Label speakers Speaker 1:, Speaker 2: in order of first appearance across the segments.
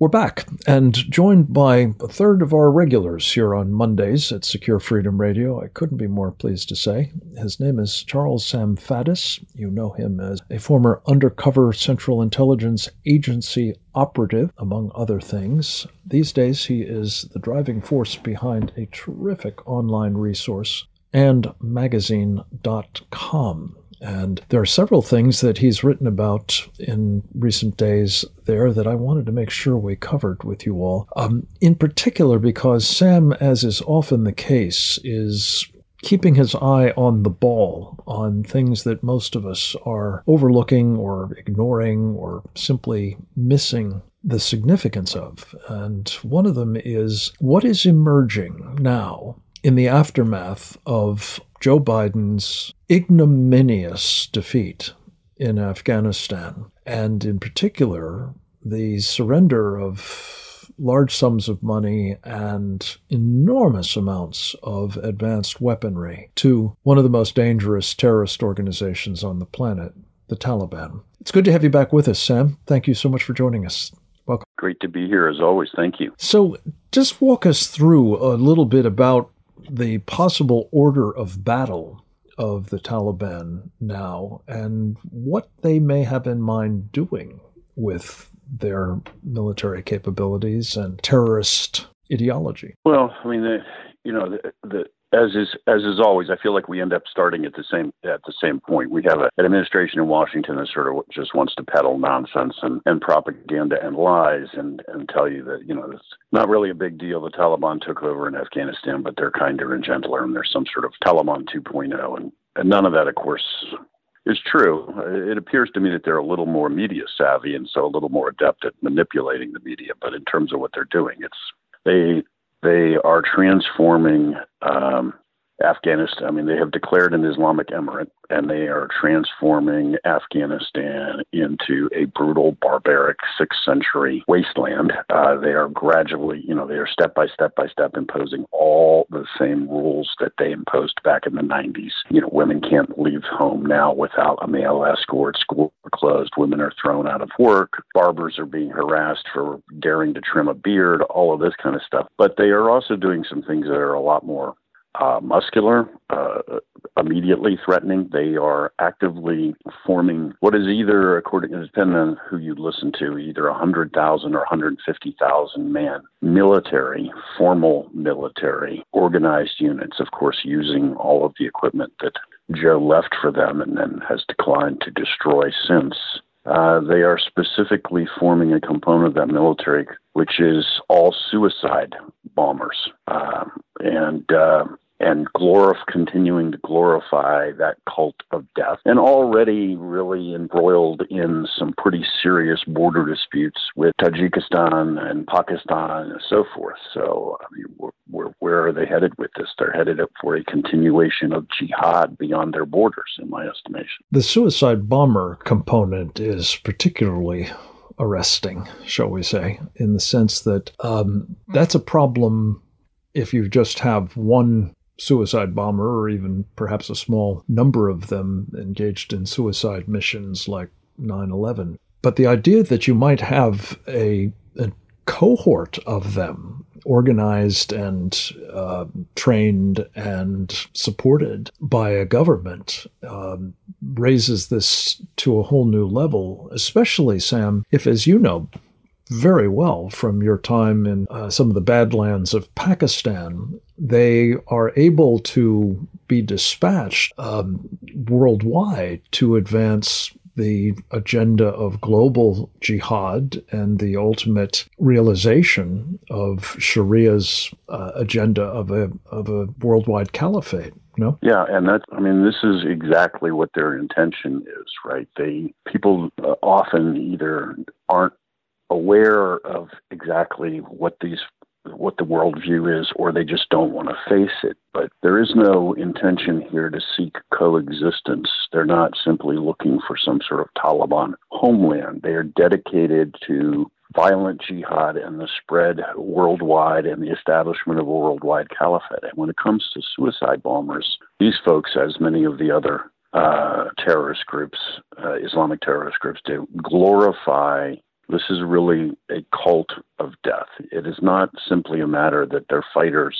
Speaker 1: We're back and joined by a third of our regulars here on Mondays at Secure Freedom Radio. I couldn't be more pleased to say. His name is Charles Sam Faddis. You know him as a former undercover Central Intelligence Agency operative, among other things. These days, he is the driving force behind a terrific online resource andmagazine.com. And there are several things that he's written about in recent days there that I wanted to make sure we covered with you all. Um, in particular, because Sam, as is often the case, is keeping his eye on the ball, on things that most of us are overlooking or ignoring or simply missing the significance of. And one of them is what is emerging now in the aftermath of Joe Biden's ignominious defeat in Afghanistan, and in particular, the surrender of large sums of money and enormous amounts of advanced weaponry to one of the most dangerous terrorist organizations on the planet, the Taliban. It's good to have you back with us, Sam. Thank you so much for joining us. Welcome.
Speaker 2: Great to be here as always. Thank you.
Speaker 1: So, just walk us through a little bit about the possible order of battle of the Taliban now and what they may have in mind doing with their military capabilities and terrorist ideology.
Speaker 2: Well, I mean, the, you know, the, the as is as is always, I feel like we end up starting at the same at the same point. We have a, an administration in Washington that sort of just wants to peddle nonsense and, and propaganda and lies and and tell you that you know it's not really a big deal. The Taliban took over in Afghanistan, but they're kinder and gentler, and there's some sort of Taliban 2.0, and, and none of that, of course, is true. It appears to me that they're a little more media savvy and so a little more adept at manipulating the media. But in terms of what they're doing, it's they they are transforming um, Afghanistan. I mean, they have declared an Islamic emirate, and they are transforming Afghanistan into a brutal, barbaric, sixth century wasteland. Uh, they are gradually, you know, they are step by step by step imposing all the same rules that they imposed back in the 90s. You know, women can't leave home now without a male escort. Schools are closed. Women are thrown out of work. Barbers are being harassed for daring to trim a beard. All of this kind of stuff. But they are also doing some things that are a lot more uh, muscular, uh, immediately threatening. They are actively forming what is either, according depending on who you listen to, either 100,000 or 150,000 man military, formal military, organized units, of course, using all of the equipment that Joe left for them and then has declined to destroy since. Uh, they are specifically forming a component of that military, which is all suicide bombers, uh, and uh, and glorif- continuing to glorify that cult of death, and already really embroiled in some pretty serious border disputes with Tajikistan and Pakistan and so forth. So, I mean, where, where are they headed with this? They're headed up for a continuation of jihad beyond their borders, in my estimation.
Speaker 1: The suicide bomber component is particularly arresting, shall we say, in the sense that um, that's a problem if you just have one suicide bomber or even perhaps a small number of them engaged in suicide missions like 9 11. But the idea that you might have a, a cohort of them organized and uh, trained and supported by a government um, raises this to a whole new level, especially, Sam, if, as you know, very well from your time in uh, some of the badlands of Pakistan. They are able to be dispatched um, worldwide to advance the agenda of global jihad and the ultimate realization of Sharia's uh, agenda of a of a worldwide caliphate. No?
Speaker 2: Yeah, and that's I mean this is exactly what their intention is, right? They people uh, often either aren't aware of exactly what these what the worldview is, or they just don't want to face it. But there is no intention here to seek coexistence. They're not simply looking for some sort of Taliban homeland. They are dedicated to violent jihad and the spread worldwide and the establishment of a worldwide caliphate. And when it comes to suicide bombers, these folks, as many of the other uh, terrorist groups, uh, Islamic terrorist groups do, glorify this is really a cult of death. It is not simply a matter that their fighters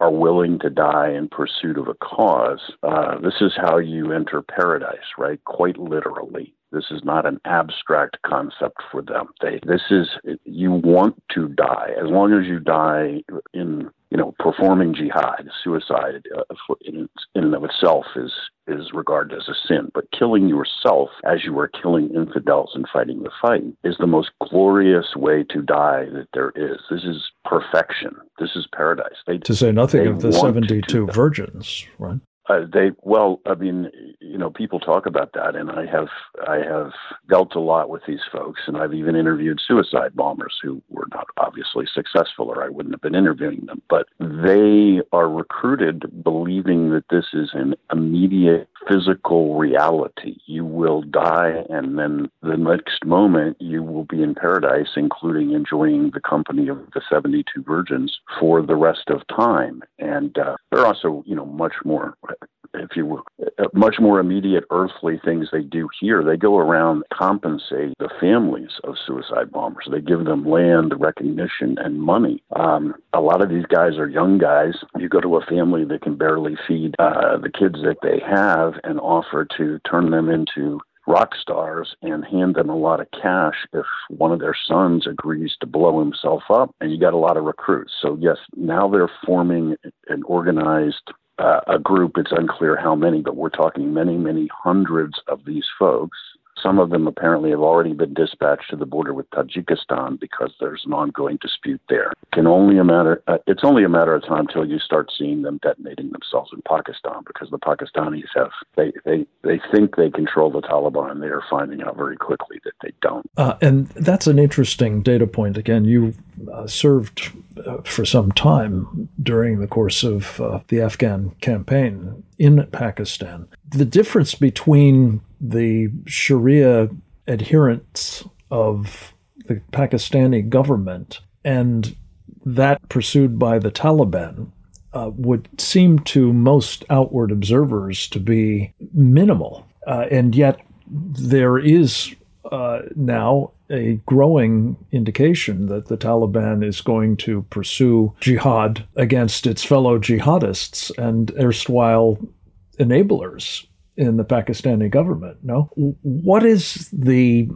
Speaker 2: are willing to die in pursuit of a cause. Uh, this is how you enter paradise, right? Quite literally. This is not an abstract concept for them. They, this is, you want to die. As long as you die in you know, performing jihad, suicide uh, in, in and of itself is is regarded as a sin. But killing yourself as you are killing infidels and fighting the fight is the most glorious way to die that there is. This is perfection. This is paradise.
Speaker 1: They, to say nothing of the seventy-two virgins, right?
Speaker 2: Uh, they well, I mean, you know, people talk about that, and I have I have dealt a lot with these folks, and I've even interviewed suicide bombers who were not obviously successful, or I wouldn't have been interviewing them. But they are recruited believing that this is an immediate physical reality. You will die, and then the next moment you will be in paradise, including enjoying the company of the seventy-two virgins for the rest of time. And uh, they're also, you know, much more if you will, uh, much more immediate earthly things they do here. They go around compensate the families of suicide bombers. They give them land, recognition, and money. Um, a lot of these guys are young guys. You go to a family that can barely feed uh, the kids that they have and offer to turn them into rock stars and hand them a lot of cash if one of their sons agrees to blow himself up. And you got a lot of recruits. So, yes, now they're forming an organized Uh, a group. It's unclear how many, but we're talking many, many hundreds of these folks some of them apparently have already been dispatched to the border with Tajikistan because there's an ongoing dispute there. Can only a matter uh, it's only a matter of time until you start seeing them detonating themselves in Pakistan because the Pakistanis have they they, they think they control the Taliban. They are finding out very quickly that they don't.
Speaker 1: Uh, and that's an interesting data point. Again, you uh, served uh, for some time during the course of uh, the Afghan campaign in Pakistan. The difference between the Sharia adherents of the Pakistani government and that pursued by the Taliban uh, would seem to most outward observers to be minimal. Uh, and yet, there is uh, now a growing indication that the Taliban is going to pursue jihad against its fellow jihadists and erstwhile enablers in the Pakistani government. No, what is the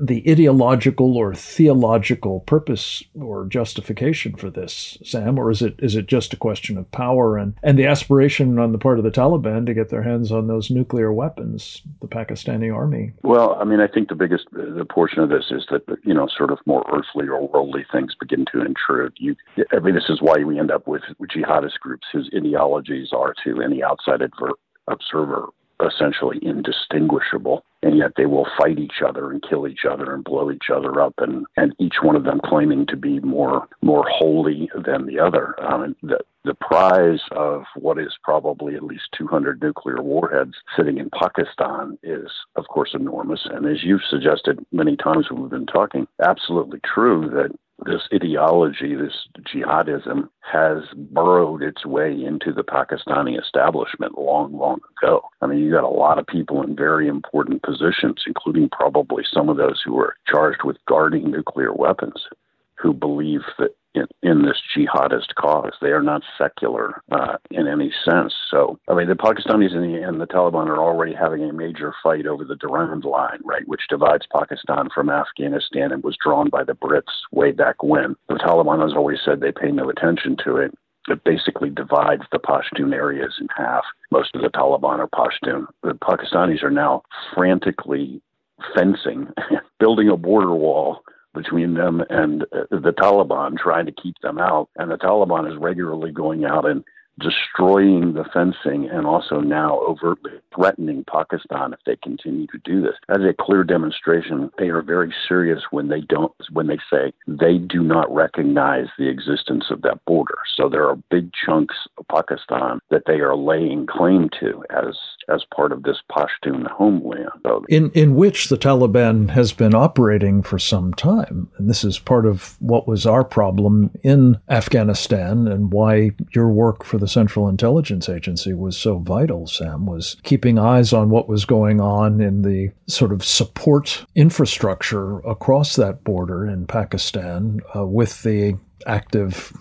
Speaker 1: the ideological or theological purpose or justification for this, Sam, or is it is it just a question of power and and the aspiration on the part of the Taliban to get their hands on those nuclear weapons, the Pakistani army?
Speaker 2: Well, I mean, I think the biggest the portion of this is that you know sort of more earthly or worldly things begin to intrude. You, I mean, this is why we end up with jihadist groups whose ideologies are to any outside observer essentially indistinguishable and yet they will fight each other and kill each other and blow each other up and, and each one of them claiming to be more more holy than the other. Um, the, the prize of what is probably at least 200 nuclear warheads sitting in Pakistan is of course enormous. And as you've suggested many times when we've been talking absolutely true that this ideology, this jihadism, has burrowed its way into the Pakistani establishment long, long ago. I mean, you got a lot of people in very important positions, including probably some of those who are charged with guarding nuclear weapons, who believe that in, in this jihadist cause. They are not secular uh, in any sense. So, I mean, the Pakistanis and the, and the Taliban are already having a major fight over the Durand Line, right, which divides Pakistan from Afghanistan and was drawn by the Brits way back when. The Taliban has always said they pay no attention to it. It basically divides the Pashtun areas in half. Most of the Taliban are Pashtun. The Pakistanis are now frantically fencing, building a border wall between them and uh, the Taliban, trying to keep them out. And the Taliban is regularly going out and destroying the fencing and also now overtly threatening Pakistan if they continue to do this. That is a clear demonstration they are very serious when they don't when they say they do not recognize the existence of that border. So there are big chunks of Pakistan that they are laying claim to as as part of this Pashtun homeland.
Speaker 1: In, in which the Taliban has been operating for some time. And this is part of what was our problem in Afghanistan and why your work for the Central Intelligence Agency was so vital, Sam, was keeping eyes on what was going on in the sort of support infrastructure across that border in Pakistan uh, with the active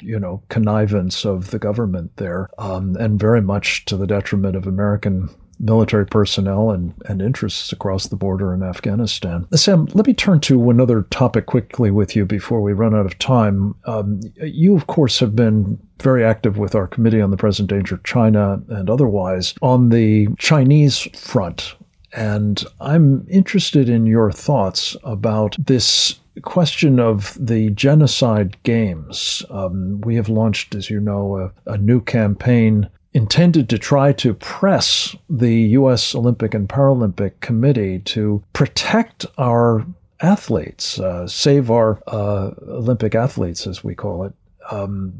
Speaker 1: you know, connivance of the government there, um, and very much to the detriment of American military personnel and, and interests across the border in Afghanistan. Sam, let me turn to another topic quickly with you before we run out of time. Um, you, of course, have been very active with our Committee on the Present Danger of China and otherwise on the Chinese front. And I'm interested in your thoughts about this question of the genocide games. Um, we have launched, as you know, a, a new campaign intended to try to press the U.S. Olympic and Paralympic Committee to protect our athletes, uh, save our uh, Olympic athletes, as we call it, um,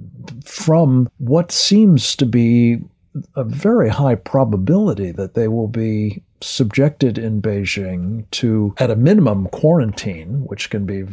Speaker 1: from what seems to be a very high probability that they will be subjected in Beijing to, at a minimum, quarantine, which can be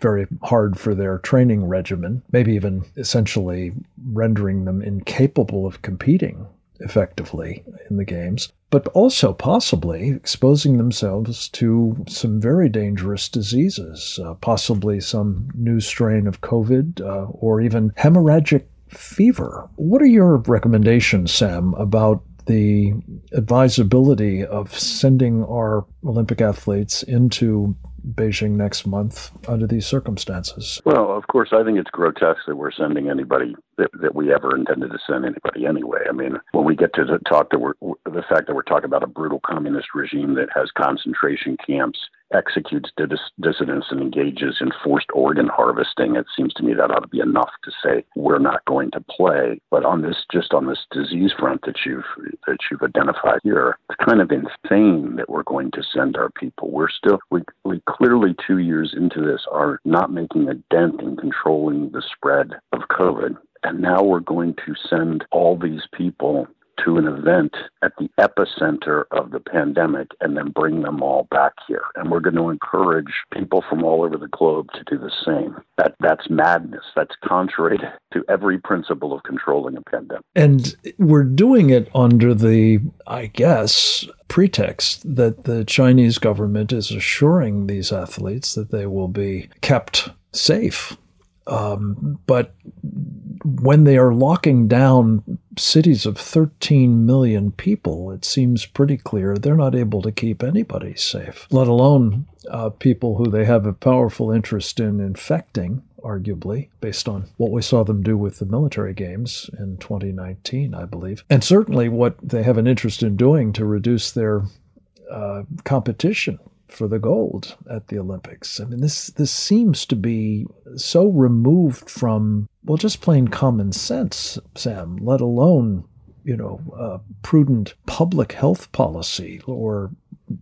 Speaker 1: very hard for their training regimen, maybe even essentially rendering them incapable of competing effectively in the games, but also possibly exposing themselves to some very dangerous diseases, uh, possibly some new strain of COVID uh, or even hemorrhagic fever. What are your recommendations, Sam, about the advisability of sending our Olympic athletes into Beijing next month under these circumstances?
Speaker 2: Well, of course, I think it's grotesque that we're sending anybody that, that we ever intended to send anybody anyway. I mean, when we get to the talk that we're the fact that we're talking about a brutal communist regime that has concentration camps, executes dis- dissidents, and engages in forced organ harvesting, it seems to me that ought to be enough to say we're not going to play. But on this, just on this disease front that you've that you've identified here, it's kind of insane that we're going to send our people. We're still we we clearly two years into this are not making a dent in controlling the spread of COVID. And now we're going to send all these people to an event at the epicenter of the pandemic and then bring them all back here. And we're going to encourage people from all over the globe to do the same. That that's madness. That's contrary to every principle of controlling a pandemic.
Speaker 1: And we're doing it under the, I guess, pretext that the Chinese government is assuring these athletes that they will be kept safe. Um, but when they are locking down cities of 13 million people, it seems pretty clear they're not able to keep anybody safe, let alone uh, people who they have a powerful interest in infecting, arguably, based on what we saw them do with the military games in 2019, I believe. And certainly what they have an interest in doing to reduce their uh, competition for the gold at the Olympics. I mean, this this seems to be so removed from well, just plain common sense, Sam. Let alone you know uh, prudent public health policy or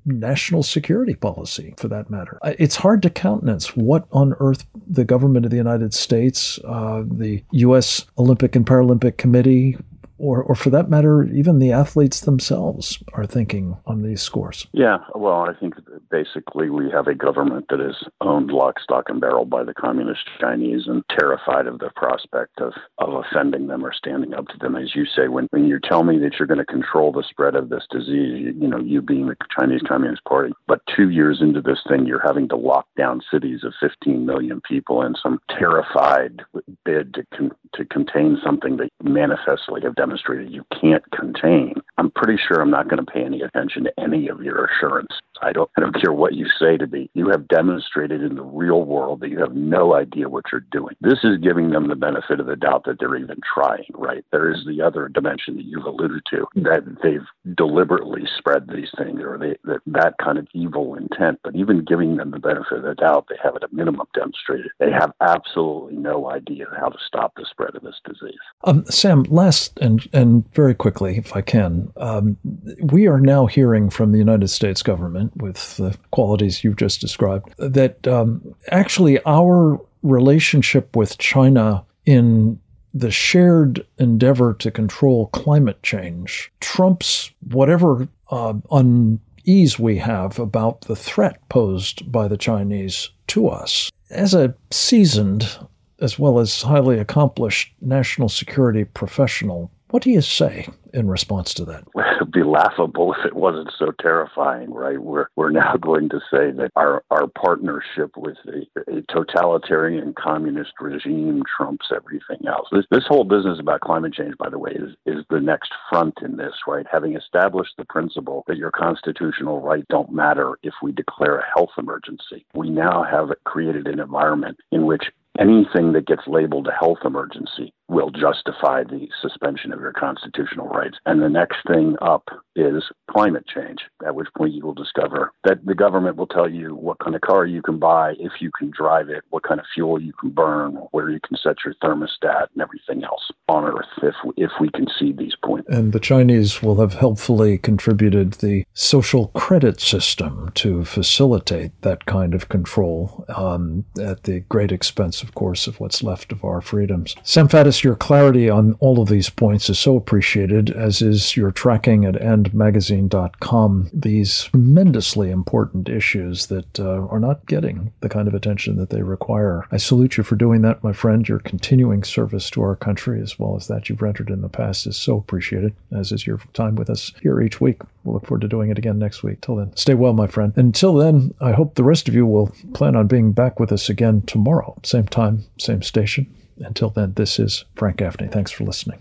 Speaker 1: national security policy for that matter. It's hard to countenance what on earth the government of the United States, uh, the U.S. Olympic and Paralympic Committee, or, or for that matter, even the athletes themselves are thinking on these scores.
Speaker 2: Yeah, well, I think basically we have a government that is owned lock, stock, and barrel by the communist Chinese and terrified of the prospect of, of offending them or standing up to them. As you say, when, when you tell me that you're going to control the spread of this disease, you, you know, you being the Chinese Communist Party, but two years into this thing, you're having to lock down cities of 15 million people in some terrified bid to, con- to contain something that manifestly have demonstrated you can't contain, I'm pretty sure I'm not going to pay any attention to any of your assurance. I don't, I don't care what you say to me. You have demonstrated in the real world that you have no idea what you're doing. This is giving them the benefit of the doubt that they're even trying, right? There is the other dimension that you've alluded to that they've deliberately spread these things or they, that, that kind of evil intent. But even giving them the benefit of the doubt, they have at a minimum demonstrated they have absolutely no idea how to stop the spread of this disease.
Speaker 1: Um, Sam, last and and very quickly, if I can, um, we are now hearing from the United States government with the qualities you've just described that um, actually our relationship with China in the shared endeavor to control climate change trumps whatever uh, unease we have about the threat posed by the Chinese to us. As a seasoned as well as highly accomplished national security professional, what do you say in response to that?
Speaker 2: It would be laughable if it wasn't so terrifying, right? We're we're now going to say that our, our partnership with a, a totalitarian communist regime trumps everything else. This this whole business about climate change, by the way, is is the next front in this, right? Having established the principle that your constitutional rights don't matter if we declare a health emergency, we now have created an environment in which anything that gets labeled a health emergency will justify the suspension of your constitutional rights. And the next thing up is climate change, at which point you will discover that the government will tell you what kind of car you can buy, if you can drive it, what kind of fuel you can burn, where you can set your thermostat, and everything else on Earth if, if we concede these points.
Speaker 1: And the Chinese will have helpfully contributed the social credit system to facilitate that kind of control um, at the great expense, of course, of what's left of our freedoms. Sam your clarity on all of these points is so appreciated, as is your tracking at andmagazine.com. These tremendously important issues that uh, are not getting the kind of attention that they require. I salute you for doing that, my friend. Your continuing service to our country, as well as that you've rendered in the past, is so appreciated, as is your time with us here each week. We'll look forward to doing it again next week. Till then, stay well, my friend. Until then, I hope the rest of you will plan on being back with us again tomorrow. Same time, same station. Until then, this is Frank Gaffney. Thanks for listening.